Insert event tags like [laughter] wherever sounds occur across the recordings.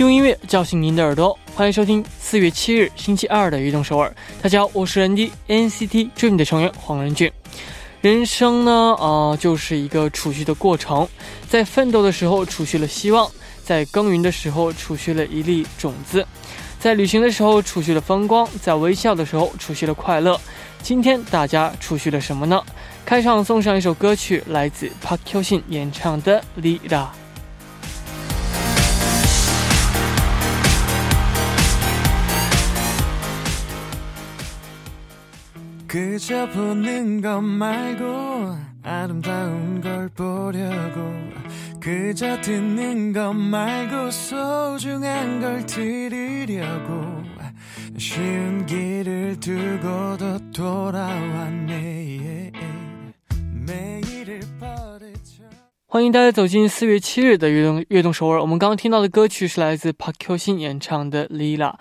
用音乐叫醒您的耳朵，欢迎收听四月七日星期二的《移动首尔》。大家好，我是 ND NCT Dream 的成员黄仁俊。人生呢，呃，就是一个储蓄的过程，在奋斗的时候储蓄了希望，在耕耘的时候储蓄了一粒种子，在旅行的时候储蓄了风光，在微笑的时候储蓄了快乐。今天大家储蓄了什么呢？开场送上一首歌曲，来自 Park Hyo Shin 演唱的《Lira》。그저 보는 것 말고 아름다운 걸 보려고 그저 듣는 것 말고 소중한 걸 들으려고 쉬운 길을 두고도 돌아왔네 매일을 버리쳐 欢迎大家走进四月七日的悦动悦动首尔。我们刚刚听到的歌曲是来自 Park Hyo Shin 演唱的《Lila》。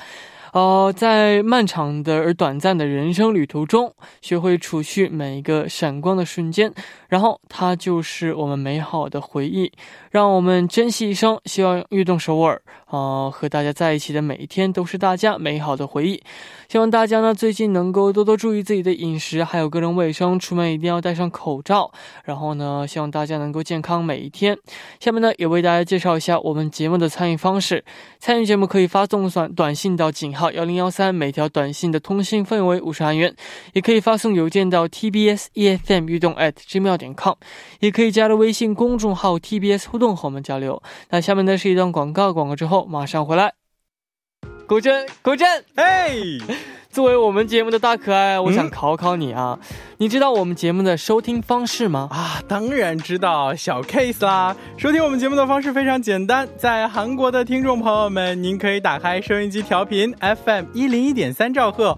呃，在漫长的而短暂的人生旅途中，学会储蓄每一个闪光的瞬间，然后它就是我们美好的回忆。让我们珍惜一生。希望运动首尔，呃，和大家在一起的每一天都是大家美好的回忆。希望大家呢最近能够多多注意自己的饮食，还有个人卫生，出门一定要戴上口罩。然后呢，希望大家能够健康每一天。下面呢，也为大家介绍一下我们节目的参与方式。参与节目可以发送短短信到井号幺零幺三，每条短信的通信费为五十韩元；也可以发送邮件到 tbs efm 运动 at gmail 点 com，也可以加入微信公众号 tbs 互动和我们交流。那下面呢是一段广告，广告之后马上回来。古筝，古筝，哎，[laughs] 作为我们节目的大可爱，我想考考你啊，你知道我们节目的收听方式吗？啊，当然知道，小 case 啦。收听我们节目的方式非常简单，在韩国的听众朋友们，您可以打开收音机调频 FM 一零一点三兆赫，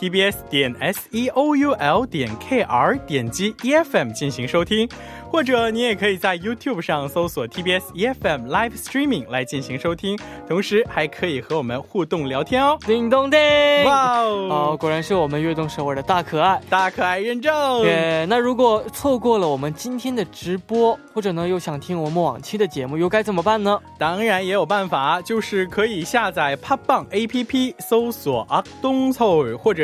tbs 点 s e o u l 点 k r 点击 e f m 进行收听，或者你也可以在 YouTube 上搜索 TBS EFM Live Streaming 来进行收听，同时还可以和我们互动聊天哦。叮咚叮！哇哦，哦，果然是我们悦动首尔的大可爱。大可爱认证。耶，那如果错过了我们今天的直播，或者呢又想听我们往期的节目，又该怎么办呢？当然也有办法，就是可以下载 p o p b a n g APP，搜索阿东凑尔，或者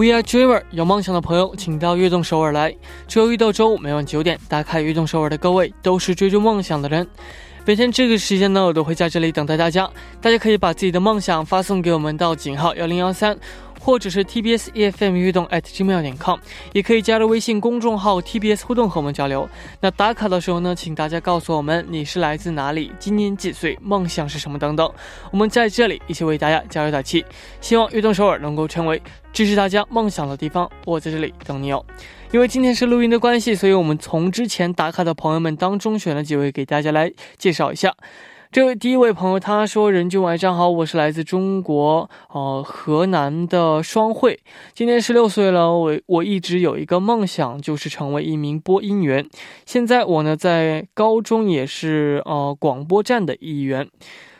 We are dreamer，有梦想的朋友，请到悦动首尔来。周一到周五每晚九点，打开悦动首尔的各位都是追逐梦想的人。每天这个时间呢，我都会在这里等待大家。大家可以把自己的梦想发送给我们到井号幺零幺三，或者是 TBS EFM 悦动 at gmail 点 com，也可以加入微信公众号 TBS 互动和我们交流。那打卡的时候呢，请大家告诉我们你是来自哪里，今年几岁，梦想是什么等等。我们在这里一起为大家加油打气，希望悦动首尔能够成为支持大家梦想的地方。我在这里等你哦。因为今天是录音的关系，所以我们从之前打卡的朋友们当中选了几位给大家来介绍一下。这位第一位朋友他说：“任君晚上好，我是来自中国呃河南的双汇，今年十六岁了。我我一直有一个梦想，就是成为一名播音员。现在我呢在高中也是呃广播站的一员。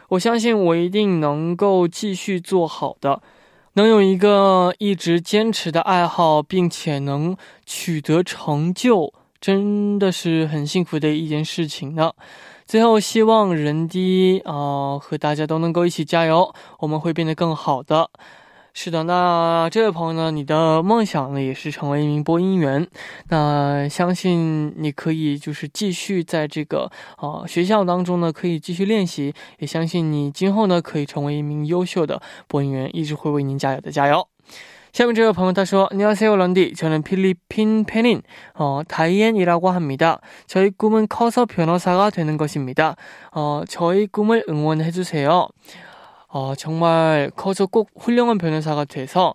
我相信我一定能够继续做好的。”能有一个一直坚持的爱好，并且能取得成就，真的是很幸福的一件事情呢。最后，希望人低啊、和大家都能够一起加油，我们会变得更好的。是的，那这位朋友呢，你的梦想呢也是成为一名播音员，那相信你可以就是继续在这个呃学校当中呢可以继续练习，也相信你今后呢可以成为一名优秀的播音员，一直会为您加油的，加油。 시작은제요 방문타쇼 안녕하세요 런디. 저는 필리핀 팬인 어, 다이앤이라고 합니다. 저희 꿈은 커서 변호사가 되는 것입니다. 어, 저희 꿈을 응원해주세요. 어, 정말 커서 꼭 훌륭한 변호사가 돼서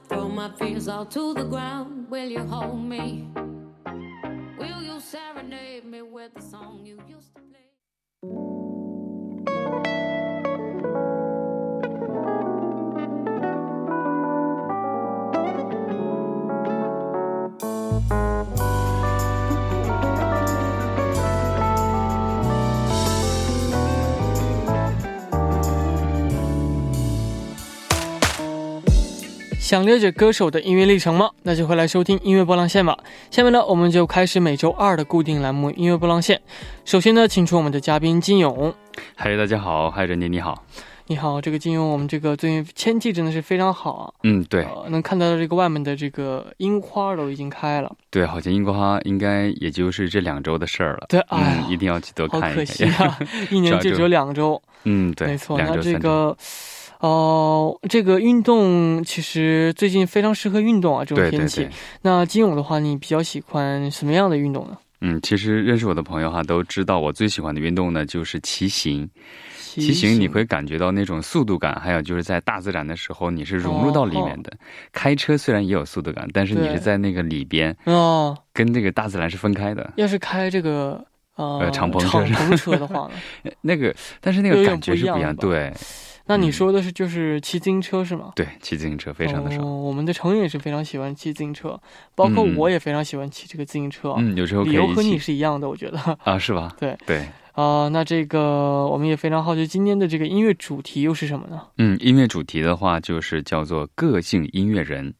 My fears all to the ground. Will you hold me? Will you serenade me with the song you used to play?《想了解歌手的音乐历程吗？那就快来收听音乐波浪线吧。下面呢，我们就开始每周二的固定栏目音乐波浪线。首先呢，请出我们的嘉宾金勇。嗨，大家好，嗨，任妮你好。你好，这个金勇，我们这个最近天气真的是非常好啊。嗯，对呃，能看到这个外面的这个樱花都已经开了，对，好像樱花应该也就是这两周的事儿了。对哎嗯，一定要去多好可看一看。惜啊，一年就只有两周。[laughs] 嗯，对，没错，那。这个。哦、这个运动其实最近非常适合运动啊，这种天气。对，那金勇的话，你比较喜欢什么样的运动呢？嗯，其实认识我的朋友哈都知道，我最喜欢的运动呢就是骑行。骑骑行你会感觉到那种速度感，还有就是在大自然的时候，你是融入到里面的。开车虽然也有速度感，但是你是在那个里边，哦，跟这个大自然是分开的。要是开这个呃呃敞篷车敞篷车的话呢？[laughs] 那个，但是那个感觉是不。一样对那你说的是就是骑自行车是吗？对，骑自行车非常的爽。哦。我们的成员也是非常喜欢骑自行车，包括嗯我也非常喜欢骑这个自行车。嗯，有时候理由和你是一样的，我觉得。啊，是吧？[laughs] 对对。啊、那这个我们也非常好奇，今天的这个音乐主题又是什么呢？嗯，音乐主题的话就是叫做个性音乐人。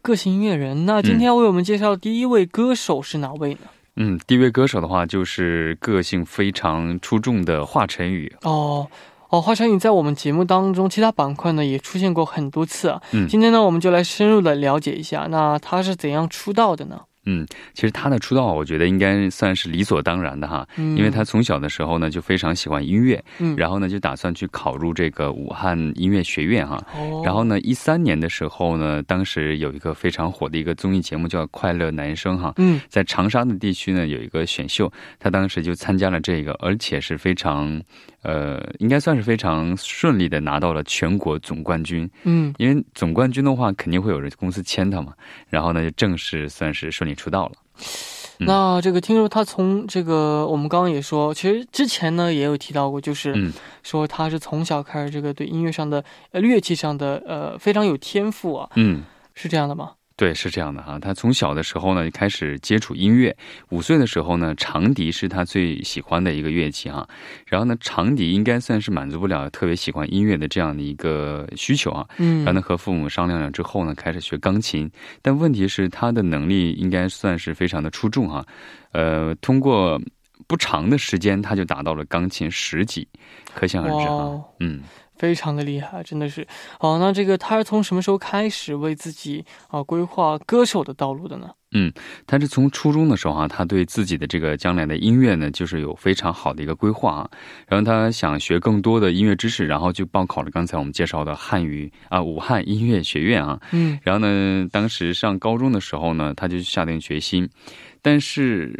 个性音乐人。那今天要为我们介绍的第一位歌手是哪位呢？嗯，第一位歌手的话就是个性非常出众的华晨宇。哦。哦，华晨宇在我们节目当中其他板块呢也出现过很多次啊。嗯今天呢，我们就来深入的了解一下，那他是怎样出道的呢？嗯，其实他的出道，我觉得应该算是理所当然的哈，嗯，因为他从小的时候呢就非常喜欢音乐，嗯，然后呢就打算去考入这个武汉音乐学院哈。哦，然后呢，一三年的时候呢，当时有一个非常火的一个综艺节目叫《快乐男生》哈，嗯在长沙的地区呢有一个选秀，他当时就参加了这个，而且是非常，呃，应该算是非常顺利的拿到了全国总冠军。嗯因为总冠军的话，肯定会有人公司签他嘛，然后呢就正式算是顺利出道了。嗯那这个听说他从这个我们刚刚也说，其实之前呢也有提到过，就是嗯说他是从小开始这个对音乐上的呃乐器上的呃非常有天赋啊，嗯。是这样的吗？对，是这样的哈。他从小的时候呢就开始接触音乐，五岁的时候呢，长笛是他最喜欢的一个乐器哈。然后呢，长笛应该算是满足不了特别喜欢音乐的这样的一个需求啊。嗯然后呢，和父母商量了之后呢，开始学钢琴。但问题是，他的能力应该算是非常的出众哈。呃，通过不长的时间，他就达到了钢琴十级，可想而知哈哇哦。嗯。非常的厉害，真的是。哦，那这个他是从什么时候开始为自己啊、规划歌手的道路的呢？嗯他是从初中的时候啊，他对自己的这个将来的音乐呢，就是有非常好的一个规划啊。然后他想学更多的音乐知识，然后就报考了刚才我们介绍的汉语啊武汉音乐学院啊。嗯然后呢，当时上高中的时候呢，他就下定决心，但是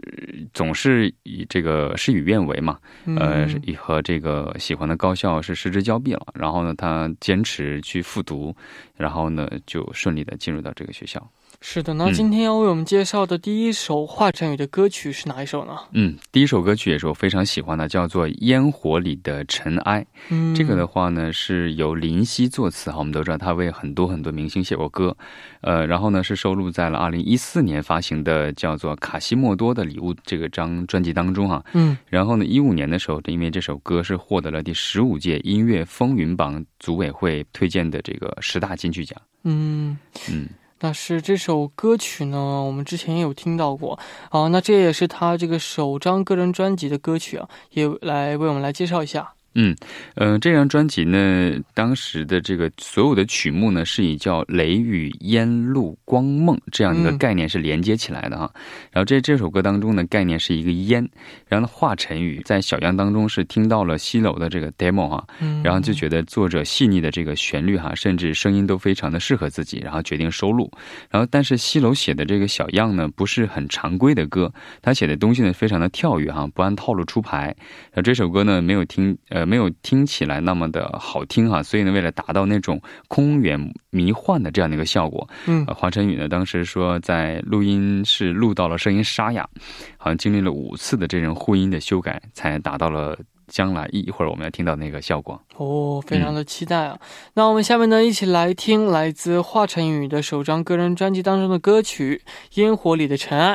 总是以这个事与愿违嘛，呃，嗯和这个喜欢的高校是失之交臂了。然后呢，他坚持去复读，然后呢，就顺利的进入到这个学校。是的。那嗯今天要为我们介绍的第一首华晨宇的歌曲是哪一首呢？嗯，第一首歌曲也是我非常喜欢的，叫做《烟火里的尘埃》。嗯，这个的话呢，是由林夕作词哈，我们都知道他为很多很多明星写过歌，呃，然后呢是收录在了二零一四年发行的叫做《卡西莫多的礼物》这个张专辑当中哈。嗯然后呢，一五年的时候，因为这首歌是获得了第十五届音乐风云榜组委会推荐的这个十大金曲奖。嗯。嗯那是这首歌曲呢，我们之前也有听到过啊。那这也是他这个首张个人专辑的歌曲啊，也来为我们来介绍一下。嗯，呃，这张专辑呢，当时的这个所有的曲目呢，是以叫“雷雨烟露光梦”这样一个嗯概念是连接起来的哈。然后这这首歌当中呢，概念是一个烟，然后华晨宇在小样当中是听到了西楼的这个 demo 哈，嗯，然后就觉得作者细腻的这个旋律哈，甚至声音都非常的适合自己，然后决定收录。然后但是西楼写的这个小样呢，不是很常规的歌，他写的东西呢非常的跳跃哈，不按套路出牌。然后这首歌呢没有听呃没有听起来那么的好听哈，所以呢为了达到那种空远迷幻的这样的一个效果，嗯呃，华晨宇呢当时说在录音室录到了声音沙哑，好像经历了五次的这种呼音的修改，才达到了将来一一会儿我们要听到那个效果。哦，非常的期待啊！那我们下面呢，一起来听来自华晨宇的首张个人专辑当中的歌曲《烟火里的尘埃》。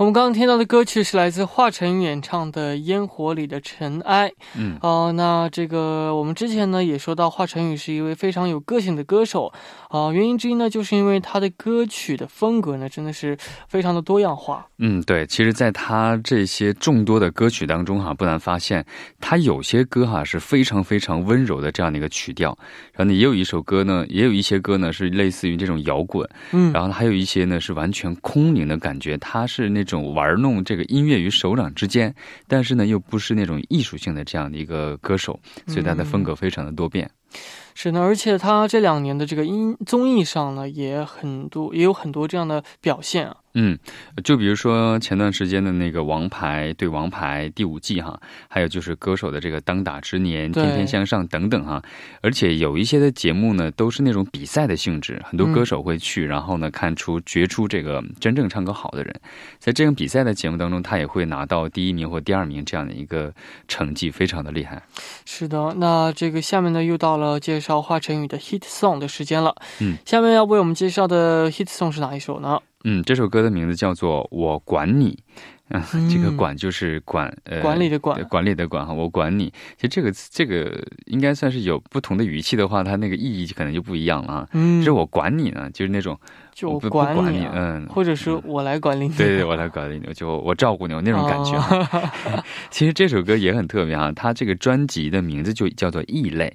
我们刚刚听到的歌曲是来自华晨宇演唱的《烟火里的尘埃》。嗯。哦、那这个我们之前呢也说到，华晨宇是一位非常有个性的歌手。啊、原因之一呢，就是因为他的歌曲的风格呢真的是非常的多样化。嗯，对，其实，在他这些众多的歌曲当中哈，不难发现，他有些歌哈是非常非常温柔的这样的一个曲调，然后呢，也有一首歌呢，也有一些歌呢是类似于这种摇滚，嗯，然后呢还有一些呢是完全空灵的感觉，他是那种玩弄这个音乐与手掌之间，但是呢又不是那种艺术性的这样的一个歌手，所以他的风格非常的多变。是呢，而且他这两年的这个音综艺上呢也很多，也有很多这样的表现啊。嗯，就比如说前段时间的那个《王牌对王牌》第五季哈，还有就是歌手的这个当打之年、天天向上等等哈，而且有一些的节目呢都是那种比赛的性质，很多歌手会去，然后呢看出决出这个真正唱歌好的人，在这种比赛的节目当中，他也会拿到第一名或第二名这样的一个成绩，非常的厉害。是的，那这个下面呢又到了介绍华晨宇的 hit song 的时间了。嗯，下面要为我们介绍的 hit song 是哪一首呢？嗯，这首歌的名字叫做《我管你》，嗯，这个嗯管就是管呃管理的管对管理的管哈，我管你。其实这个这个应该算是有不同的语气的话，它那个意义可能就不一样了啊。嗯就是我管你呢，就是那种就我不管你啊嗯，或者是我来管理你。对对对，我来管理你，就我照顾你，我那种感觉 [laughs] [laughs] 其实这首歌也很特别啊，它这个专辑的名字就叫做《异类》。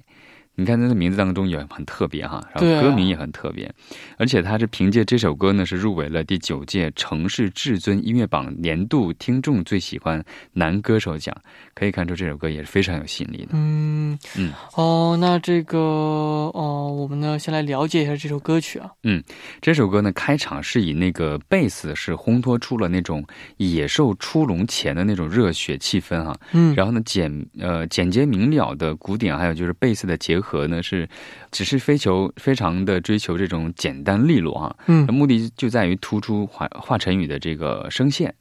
你看他的名字当中也很特别哈，然后歌名也很特别，而且他是凭借这首歌呢是入围了第九届城市至尊音乐榜年度听众最喜欢男歌手奖，可以看出这首歌也是非常有吸引力的。嗯嗯，哦，那这个哦，我们呢先来了解一下这首歌曲啊。嗯这首歌呢开场是以那个贝斯是烘托出了那种野兽出笼前的那种热血气氛哈、嗯，然后呢，简呃简洁明了的鼓点，还有就是贝斯的结合呢，是只是非求非常的追求这种简单利落啊、嗯目的就在于突出华华晨宇的这个声线，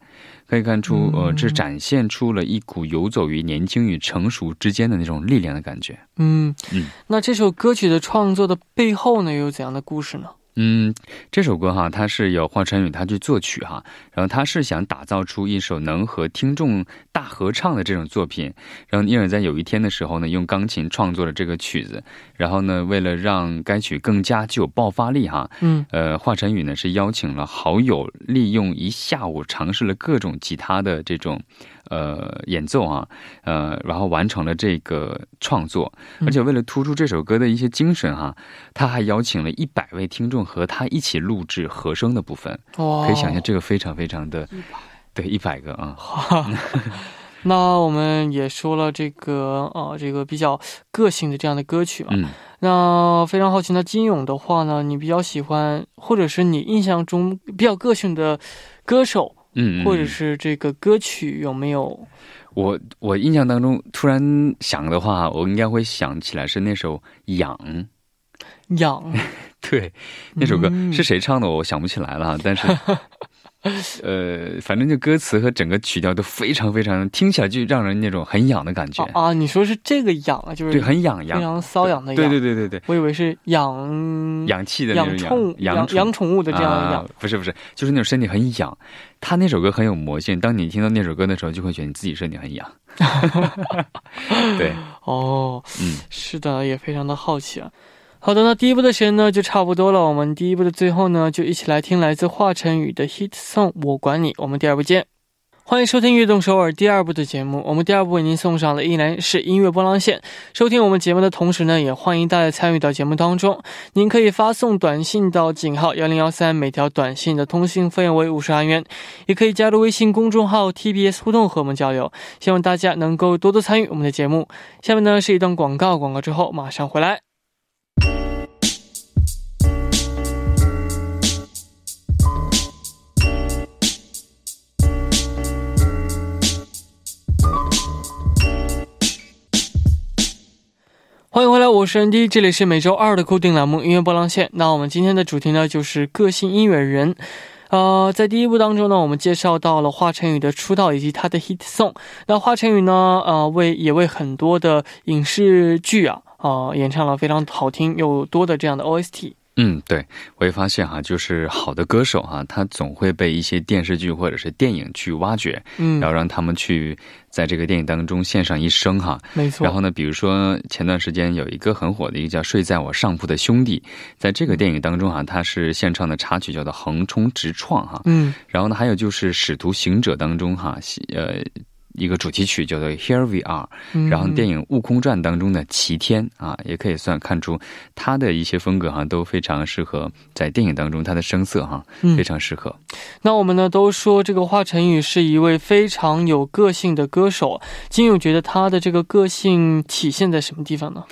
可以看出呃，嗯这展现出了一股游走于年轻与成熟之间的那种力量的感觉。嗯嗯，那这首歌曲的创作的背后呢，又有怎样的故事呢？嗯，这首歌哈，它是由华晨宇他去作曲哈，然后他是想打造出一首能和听众大合唱的这种作品，然后因而在有一天的时候呢，用钢琴创作了这个曲子，然后呢，为了让该曲更加具有爆发力哈，嗯。呃，华晨宇呢是邀请了好友，利用一下午尝试了各种吉他的这种呃演奏啊，呃，然后完成了这个创作。而且为了突出这首歌的一些精神哈、他还邀请了一百位听众和他一起录制和声的部分，哇，可以想象这个非常非常的对一百个啊，[laughs] 那我们也说了这个呃，这个比较个性的这样的歌曲嘛。嗯。那非常好奇，那金勇的话呢，你比较喜欢，或者是你印象中比较个性的歌手，嗯，嗯或者是这个歌曲有没有？我我印象当中突然想的话，我应该会想起来是那首《痒》。痒，[laughs] 对，那首歌嗯是谁唱的，我想不起来了，但是，[laughs] 呃，反正就歌词和整个曲调都非常非常，听起来就让人那种很痒的感觉，啊啊，你说是这个痒啊，就是对，很痒痒非，常瘙痒的痒。对对对对对，我以为是养氧气的养宠养养养宠物的这样的养啊。不是不是，就是那种身体很痒。他那首歌很有魔性，当你听到那首歌的时候，就会觉得你自己身体很痒。[laughs] 对，[laughs] 哦，嗯是的，也非常的好奇啊。好的，那第一部的时间呢就差不多了。我们第一部的最后呢，就一起来听来自华晨宇的 hit song《我管你》。我们第二部见。欢迎收听《悦动首尔》第二部的节目。我们第二部为您送上了依然是音乐波浪线。收听我们节目的同时呢，也欢迎大家参与到节目当中。您可以发送短信到井号幺零幺三，每条短信的通信费用为五十韩元。也可以加入微信公众号 TBS 互动和我们交流。希望大家能够多多参与我们的节目。下面呢是一段广告，广告之后马上回来。我是 ND，这里是每周二的固定栏目音乐波浪线。那我们今天的主题呢，就是个性音乐人。呃，在第一部当中呢，我们介绍到了华晨宇的出道以及他的 hit song。那华晨宇呢，呃，为也为很多的影视剧啊，呃，演唱了非常好听又多的这样的 OST。嗯，对，我也发现哈，就是好的歌手哈，他总会被一些电视剧或者是电影去挖掘，嗯然后让他们去在这个电影当中献上一生哈。没错。然后呢，比如说前段时间有一个很火的一个叫《睡在我上铺的兄弟》，在这个电影当中哈，他是献唱的插曲叫做《横冲直撞》哈。嗯然后呢，还有就是《使徒行者》当中哈，呃。一个主题曲叫做《Here We Are》，嗯，然后电影《悟空传》当中的齐天啊，也可以算看出他的一些风格哈，都非常适合在电影当中他的声色哈，嗯非常适合。那我们呢都说这个华晨宇是一位非常有个性的歌手，金勇觉得他的这个个性体现在什么地方呢？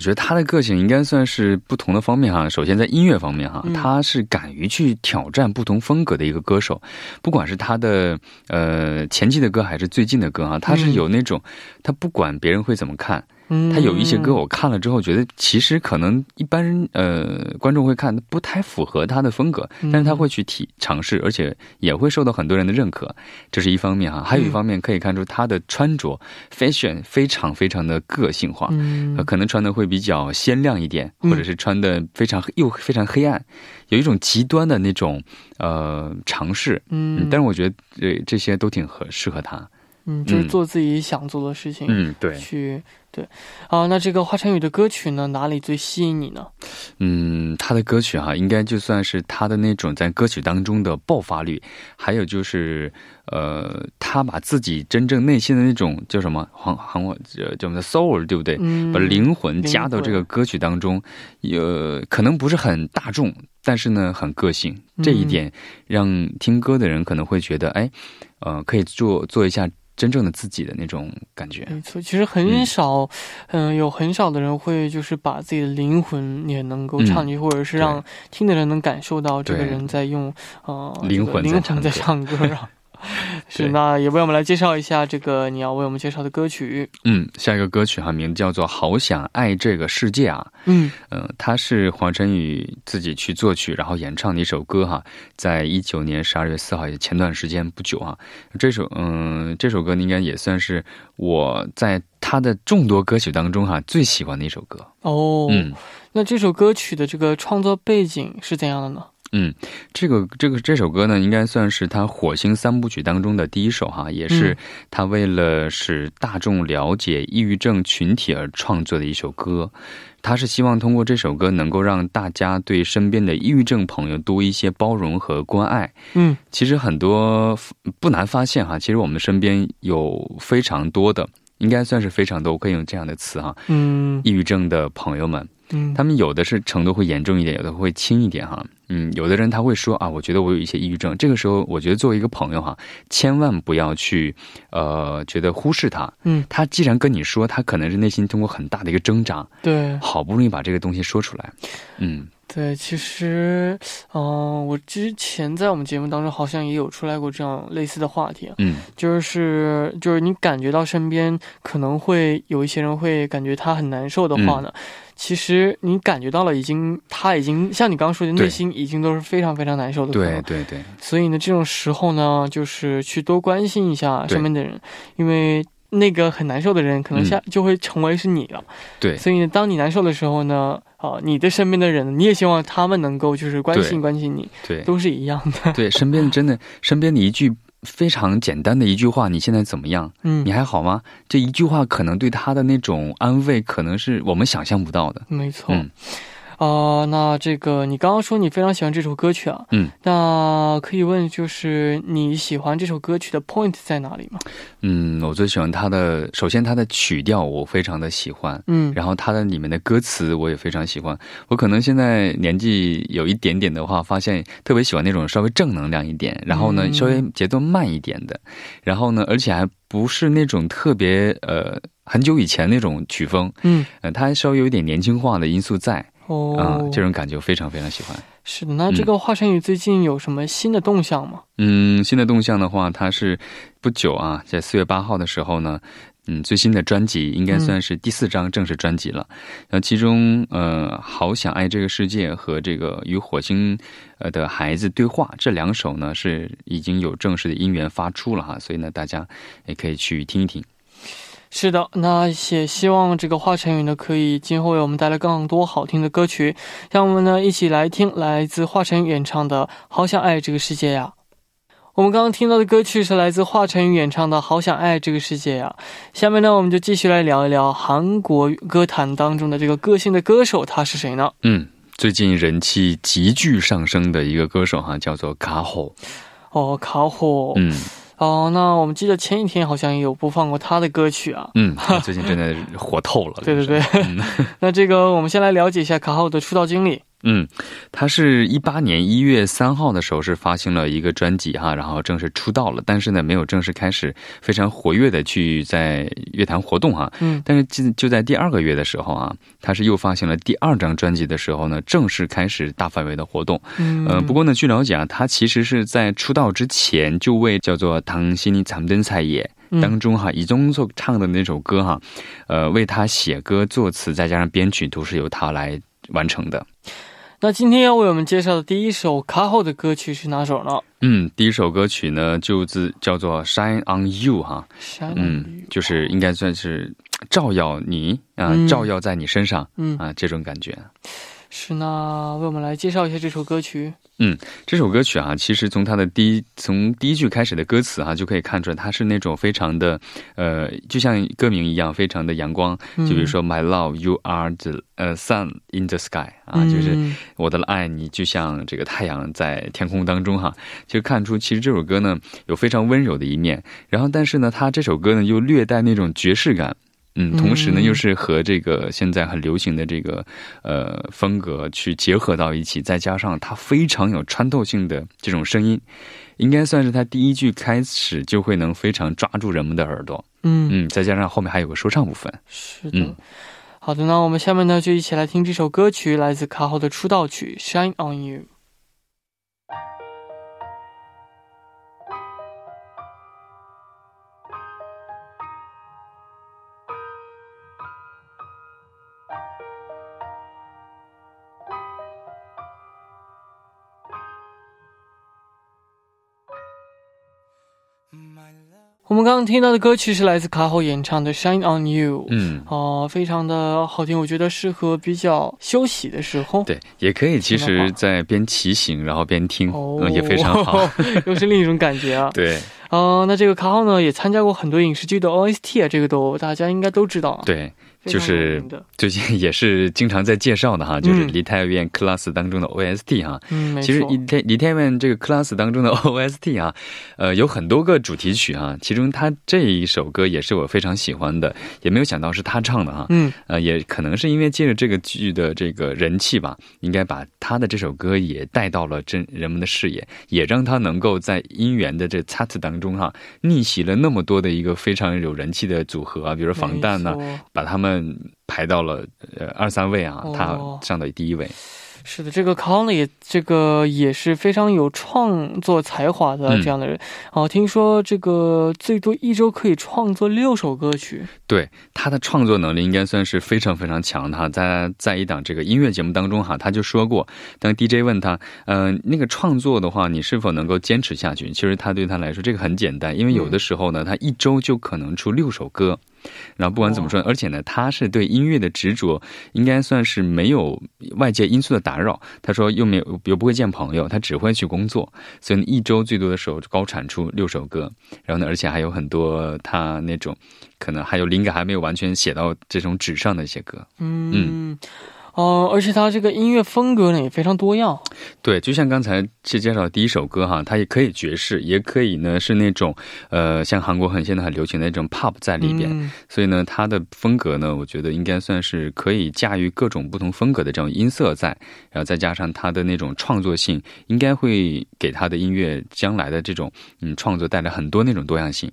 我觉得他的个性应该算是不同的方面哈。首先在音乐方面哈嗯，他是敢于去挑战不同风格的一个歌手，不管是他的呃前期的歌还是最近的歌哈，他是有那种他不管别人会怎么看，嗯，他有一些歌我看了之后觉得其实可能一般人呃观众会看不太符合他的风格，嗯但是他会去体尝试，而且也会受到很多人的认可，这是一方面哈。还有一方面可以看出他的穿着 fashion 非常非常的个性化，嗯呃，可能穿的会比较鲜亮一点，嗯或者是穿的非常又非常黑暗，有一种极端的那种呃尝试。嗯，但是我觉得这这些都挺合适合他。嗯，就是嗯做自己想做的事情，嗯，对，去对啊。那这个华晨宇的歌曲呢，哪里最吸引你呢？嗯，他的歌曲哈、应该就算是他的那种在歌曲当中的爆发力，还有就是呃，他把自己真正内心的那种叫什么韩韩文呃叫什么 soul 对不对？嗯，把灵魂加到这个歌曲当中，有可能不是很大众，但是呢很个性。这一嗯点让听歌的人可能会觉得，哎，呃，可以做做一下真正的自己的那种感觉。没错，其实很少，嗯、有很少的人会就是把自己的灵魂也能够唱进去，或者是让听的人能感受到这个人在用呃灵魂灵魂在在唱歌唱歌啊。[laughs] 是，那也为我们来介绍一下这个你要为我们介绍的歌曲。嗯，下一个歌曲哈，名字叫做《好想爱这个世界》啊。嗯嗯，它是华晨宇自己去作曲，然后演唱的一首歌哈，在一九年十二月四号，也前段时间不久啊。这首嗯，这首歌应该也算是我在他的众多歌曲当中哈最喜欢的一首歌。哦，嗯那这首歌曲的这个创作背景是怎样的呢？嗯，这个这个这首歌呢，应该算是他火星三部曲当中的第一首哈，也是嗯他为了使大众了解抑郁症群体而创作的一首歌。他是希望通过这首歌能够让大家对身边的抑郁症朋友多一些包容和关爱。嗯其实很多不难发现哈，其实我们身边有非常多的，应该算是非常多，我可以用这样的词哈，嗯抑郁症的朋友们。嗯，他们有的是程度会严重一点，有的会轻一点哈。嗯，有的人他会说啊，我觉得我有一些抑郁症。这个时候，我觉得作为一个朋友哈，千万不要去呃觉得忽视他。嗯，他既然跟你说，他可能是内心通过很大的一个挣扎，对好不容易把这个东西说出来。嗯对，其实，嗯、我之前在我们节目当中好像也有出来过这样类似的话题啊。嗯就是就是你感觉到身边可能会有一些人会感觉他很难受的话呢，其实你感觉到了，已经他已经像你刚刚说的，内心已经都是非常非常难受的。对。对对，所以呢，这种时候呢，就是去多关心一下身边的人，因为那个很难受的人，可能下、就会成为是你了。对所以呢，当你难受的时候呢，啊、你的身边的人，你也希望他们能够就是关心关心你，对都是一样的。[laughs] 对，身边真的身边的一句非常简单的一句话，你现在怎么样？嗯你，还好吗？这一句话可能对他的那种安慰，可能是我们想象不到的。没错。嗯呃，那这个你刚刚说你非常喜欢这首歌曲啊，嗯，那可以问就是你喜欢这首歌曲的 point 在哪里吗？嗯，我最喜欢它的，首先它的曲调我非常的喜欢，嗯，然后它的里面的歌词我也非常喜欢。我可能现在年纪有一点点的话，发现特别喜欢那种稍微正能量一点，然后呢嗯稍微节奏慢一点的，然后呢而且还不是那种特别呃很久以前那种曲风，嗯，呃，它还稍微有一点年轻化的因素在，哦，啊、这种感觉我非常非常喜欢。是的。那这个华晨宇最近有什么新的动向吗？嗯，新的动向的话，它是不久啊，在四月八号的时候呢，嗯，最新的专辑应该算是第四张正式专辑了。然后其中呃，好想爱这个世界和这个与火星呃的孩子对话这两首呢是已经有正式的音源发出了哈，所以呢大家也可以去听一听。是的，那也希望这个华晨宇呢，可以今后为我们带来更多好听的歌曲。让我们呢一起来听来自华晨宇演唱的《好想爱这个世界》呀。我们刚刚听到的歌曲是来自华晨宇演唱的《好想爱这个世界》呀。下面呢，我们就继续来聊一聊韩国歌坛当中的这个个性的歌手，他是谁呢？嗯，最近人气急剧上升的一个歌手哈，叫做卡吼。哦，卡火。嗯哦，那我们记得前一天好像也有播放过他的歌曲啊。嗯，[laughs] 最近真的火透了。对对对嗯 [laughs] 那这个我们先来了解一下卡浩的出道经历。嗯，他是一八年一月三号的时候是发行了一个专辑哈，然后正式出道了，但是呢没有正式开始非常活跃的去在乐坛活动哈。嗯，但是就就在第二个月的时候啊，他是又发行了第二张专辑的时候呢，正式开始大范围的活动。嗯，不过呢，据了解啊，他其实是在出道之前就为叫做《唐心尼藏灯菜叶》。当中哈，以宗作唱的那首歌哈，呃，为他写歌作词，再加上编曲，都是由他来完成的。那今天要为我们介绍的第一首卡后的歌曲是哪首呢？嗯，第一首歌曲呢，就自叫做《Shine on You》哈，山嗯，就是应该算是照耀你啊、嗯照耀在你身上嗯，啊，这种感觉。是那为我们来介绍一下这首歌曲。嗯这首歌曲啊，其实从它的第一从第一句开始的歌词啊、就可以看出来，它是那种非常的呃，就像歌名一样，非常的阳光。嗯就比如说、My love, you are the 呃 sun in the sky 啊，嗯就是我的爱你就像这个太阳在天空当中哈，就看出其实这首歌呢有非常温柔的一面，然后但是呢，它这首歌呢又略带那种爵士感。嗯，同时呢，嗯又是和这个现在很流行的这个呃风格去结合到一起，再加上它非常有穿透性的这种声音，应该算是它第一句开始就会能非常抓住人们的耳朵。嗯，嗯，再加上后面还有个说唱部分。是的。嗯好的，那我们下面呢就一起来听这首歌曲，来自卡后的出道曲《Shine on You》。们刚刚听到的歌曲是来自卡后演唱的《Shine on You》。嗯，哦、非常的好听，我觉得适合比较休息的时候。对，也可以，其实在边骑行然后边听，哦，嗯，也非常好。[laughs] 又是另一种感觉啊。[laughs] 对哦、那这个卡号呢也参加过很多影视剧的 OST 啊，这个都大家应该都知道啊。对，就是最近也是经常在介绍的哈，就是嗯《梨泰院 Class》当中的 OST 哈。嗯，其实《梨泰梨泰院》这个 Class 当中的 [laughs] OST 啊，呃，有很多个主题曲哈，其中他这一首歌也是我非常喜欢的，也没有想到是他唱的哈。嗯，呃，也可能是因为借着这个剧的这个人气吧，应该把他的这首歌也带到了真人们的视野，也让他能够在音源的这擦子当中哈、逆袭了那么多的一个非常有人气的组合啊，比如说防弹呐、把他们排到了呃二三位啊，哦他上到第一位。是的，这个 Conley 这个也是非常有创作才华的嗯这样的人。哦，听说这个最多一周可以创作六首歌曲。对他的创作能力应该算是非常非常强的哈，在在一档这个音乐节目当中哈，他就说过，当 DJ 问他，呃，那个创作的话，你是否能够坚持下去？其实他对他来说这个很简单，因为有的时候呢，他一周就可能出六首歌。然后不管怎么说，而且呢，他是对音乐的执着，应该算是没有外界因素的打扰。他说又没有又不会见朋友，他只会去工作，所以一周最多的时候高产出六首歌。然后呢，而且还有很多他那种可能还有灵感还没有完全写到这种纸上的一些歌。嗯，哦、而且它这个音乐风格呢也非常多样。对，就像刚才去介绍的第一首歌哈，它也可以爵士，也可以呢是那种呃，像韩国很现在很流行的那种 pop 在里边。嗯所以呢，它的风格呢，我觉得应该算是可以驾驭各种不同风格的这种音色在，然后再加上它的那种创作性，应该会给他的音乐将来的这种嗯创作带来很多那种多样性。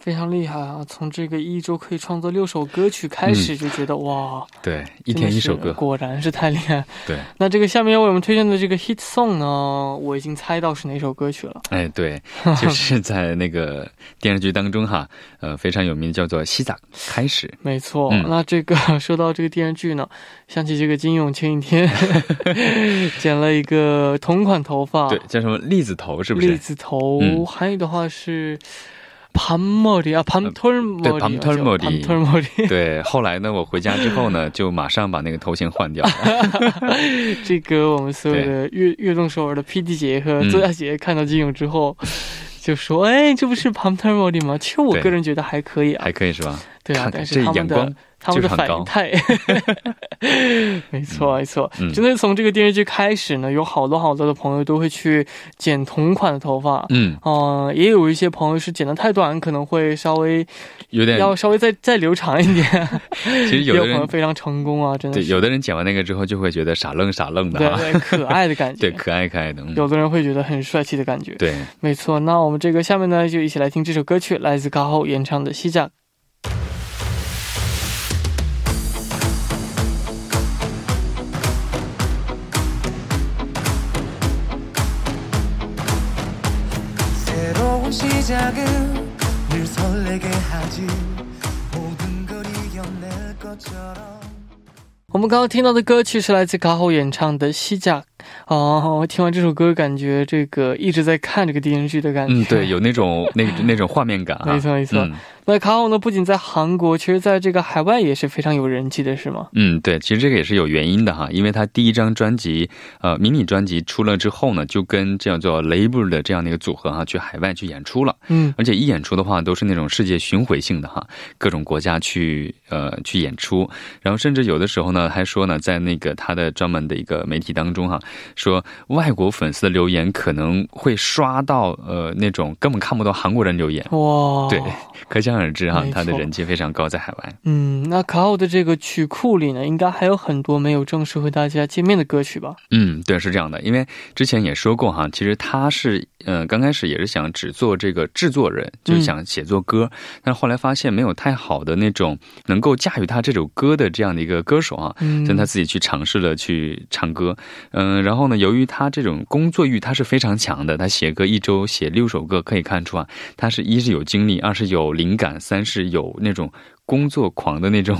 非常厉害啊！从这个一周可以创作六首歌曲开始，就觉得、哇，对，一天一首歌，果然是太厉害。对，[laughs] 那这个下面为我们推荐的这个 hit song 呢，我已经猜到是哪首歌曲了。哎，对，[laughs] 就是在那个电视剧当中哈，呃，非常有名，叫做《西藏开始》。没错，嗯那这个 [laughs] 说到这个电视剧呢，想起这个金勇前几天剪了一个同款头发，对，叫什么栗子头是不是栗？子头，嗯韩语的话是 盘머리啊，盘털머리， 对盘털머리 盘털머리。对，后来呢，我回家之后呢，就[laughs] 马上把那个头型换掉了。[laughs] 这个我们所有的悦悦动首尔的 PD 姐和嗯作家姐看到金勇之后。就说：“哎，这不是盘털머리吗？”其实我对个人觉得还可以啊还，可以是吧？对啊，看但这是他们的眼光 他们的就是反应太，没错没错，嗯真的从这个电视剧开始呢，有好多好多的朋友都会去剪同款的头发。嗯，嗯、也有一些朋友是剪的太短，可能会稍微有点。要稍微再再留长一点。[laughs] 其实有的人朋友非常成功啊，真的对，有的人剪完那个之后就会觉得傻愣傻愣的哈。对对可爱的感觉。[laughs] 对，可爱可爱的。嗯有的人会觉得很帅气的感觉。对，没错。那我们这个下面呢，就一起来听这首歌曲，来自高后演唱的《西甲》。我们刚刚听到的歌曲是来自卡后演唱的《西甲》哦，听完这首歌，感觉这个一直在看这个电视剧的感觉。嗯，对，有那种那那种画面感哈。没错没错嗯那卡后呢，不仅在韩国，其实在这个海外也是非常有人气的，是吗？嗯，对，其实这个也是有原因的哈，因为他第一张专辑，呃，迷你专辑出了之后呢，就跟叫做 Label 的这样的一个组合哈，去海外去演出了。嗯，而且一演出的话，都是那种世界巡回性的哈，各种国家去呃去演出，然后甚至有的时候呢，还说呢，在那个他的专门的一个媒体当中哈，说外国粉丝的留言可能会刷到呃那种根本看不到韩国人留言，哇，对，可想而知哈他的人气非常高，在海外。嗯，那卡奥的这个曲库里呢，应该还有很多没有正式和大家见面的歌曲吧？嗯，对，是这样的，因为之前也说过哈，其实他是呃刚开始也是想只做这个制作人，就是想写作歌，但是后来发现没有太好的那种能够驾驭他这首歌的这样的一个歌手啊，嗯，所以他自己去尝试了去唱歌，嗯、然后呢，由于他这种工作欲他是非常强的，他写歌一周写六首歌，可以看出啊，他是一是有精力，二是有灵感，三是有那种工作狂的那种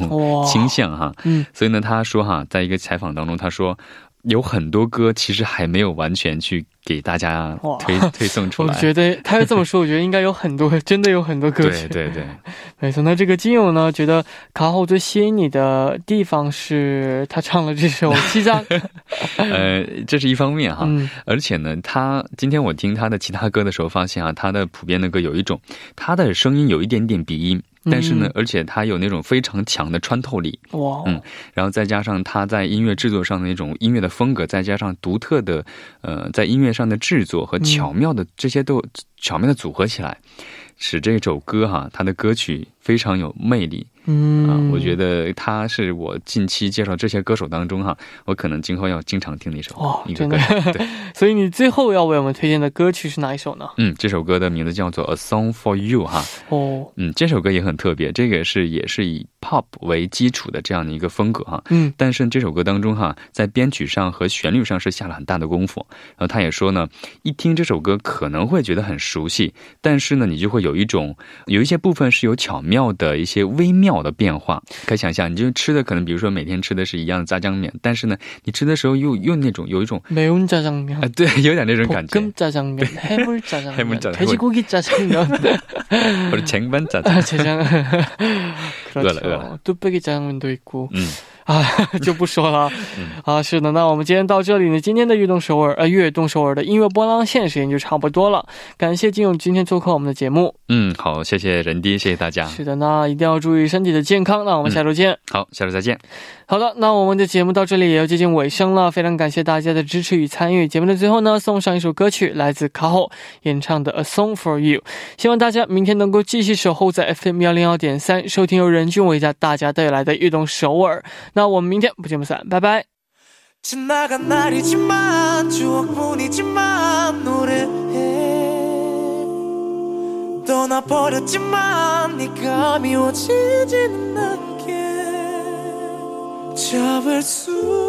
倾向哈。嗯，所以呢，他说哈，在一个采访当中，他说有很多歌其实还没有完全去给大家推 [laughs] 推送出来。我觉得他要这么说，我觉得应该有很多，[laughs] 真的有很多歌曲。对对对，[laughs] 没错。那这个金勇呢，觉得卡后最吸引你的地方是他唱了这首《西藏》。呃，这是一方面哈。嗯，而且呢，他今天我听他的其他歌的时候，发现啊，他的普遍的歌有一种，他的声音有一点点鼻音，但是呢，嗯。而且它有那种非常强的穿透力，哇，嗯然后再加上他在音乐制作上的那种音乐的风格，再加上独特的呃在音乐上的制作和巧妙的这些都巧妙的组合起来，使这首歌哈，它的歌曲非常有魅力。嗯，啊，我觉得他是我近期介绍这些歌手当中哈，我可能今后要经常听的一首哦一个歌手。[laughs] 对，所以你最后要为我们推荐的歌曲是哪一首呢？嗯，这首歌的名字叫做《A Song for You》哈。哦，嗯，这首歌也很特别，这个是也是以 pop 为基础的这样的一个风格哈。嗯但是这首歌当中哈，在编曲上和旋律上是下了很大的功夫。然后他也说呢，一听这首歌可能会觉得很熟悉，但是呢，你就会有一种有一些部分是有巧妙的一些微妙的变化。可以想象，你就吃的可能比如说每天吃的是一样的炸酱面，但是呢，你吃的时候又又那种有一种 매운짜장면 啊、对，有点那种感觉 볶음 ， 짜장면, 해물 짜장면, 해물 짜장면. 돼지고기 짜장면. [laughs] 或者前班炸酱。 짜장. [laughs] 饿了， 그렇죠. 뚝배기 짜장면도 있고. 嗯， 啊，[laughs] 就不说了。啊，是的，那我们今天到这里呢，今天的悦动首尔呃悦动首尔的音乐波浪线时间就差不多了。感谢金勇今天做客我们的节目。嗯，好，谢谢人弟，谢谢大家。是的，那一定要注意身体的健康。那我们下周见。好，下周再见。好的，那我们的节目到这里也要接近尾声了，非常感谢大家的支持与参与。节目的最后呢，送上一首歌曲，来自卡后演唱的《A Song for You》。希望大家明天能够继续守候在 FM 幺零幺点三，收听由任俊为大家带来的悦动首尔。那我们明天不见不散，拜拜。 지나간 날이지만 추억뿐이지만 노래해 떠나버렸지만 네가 미워지지는 않게 잡을 수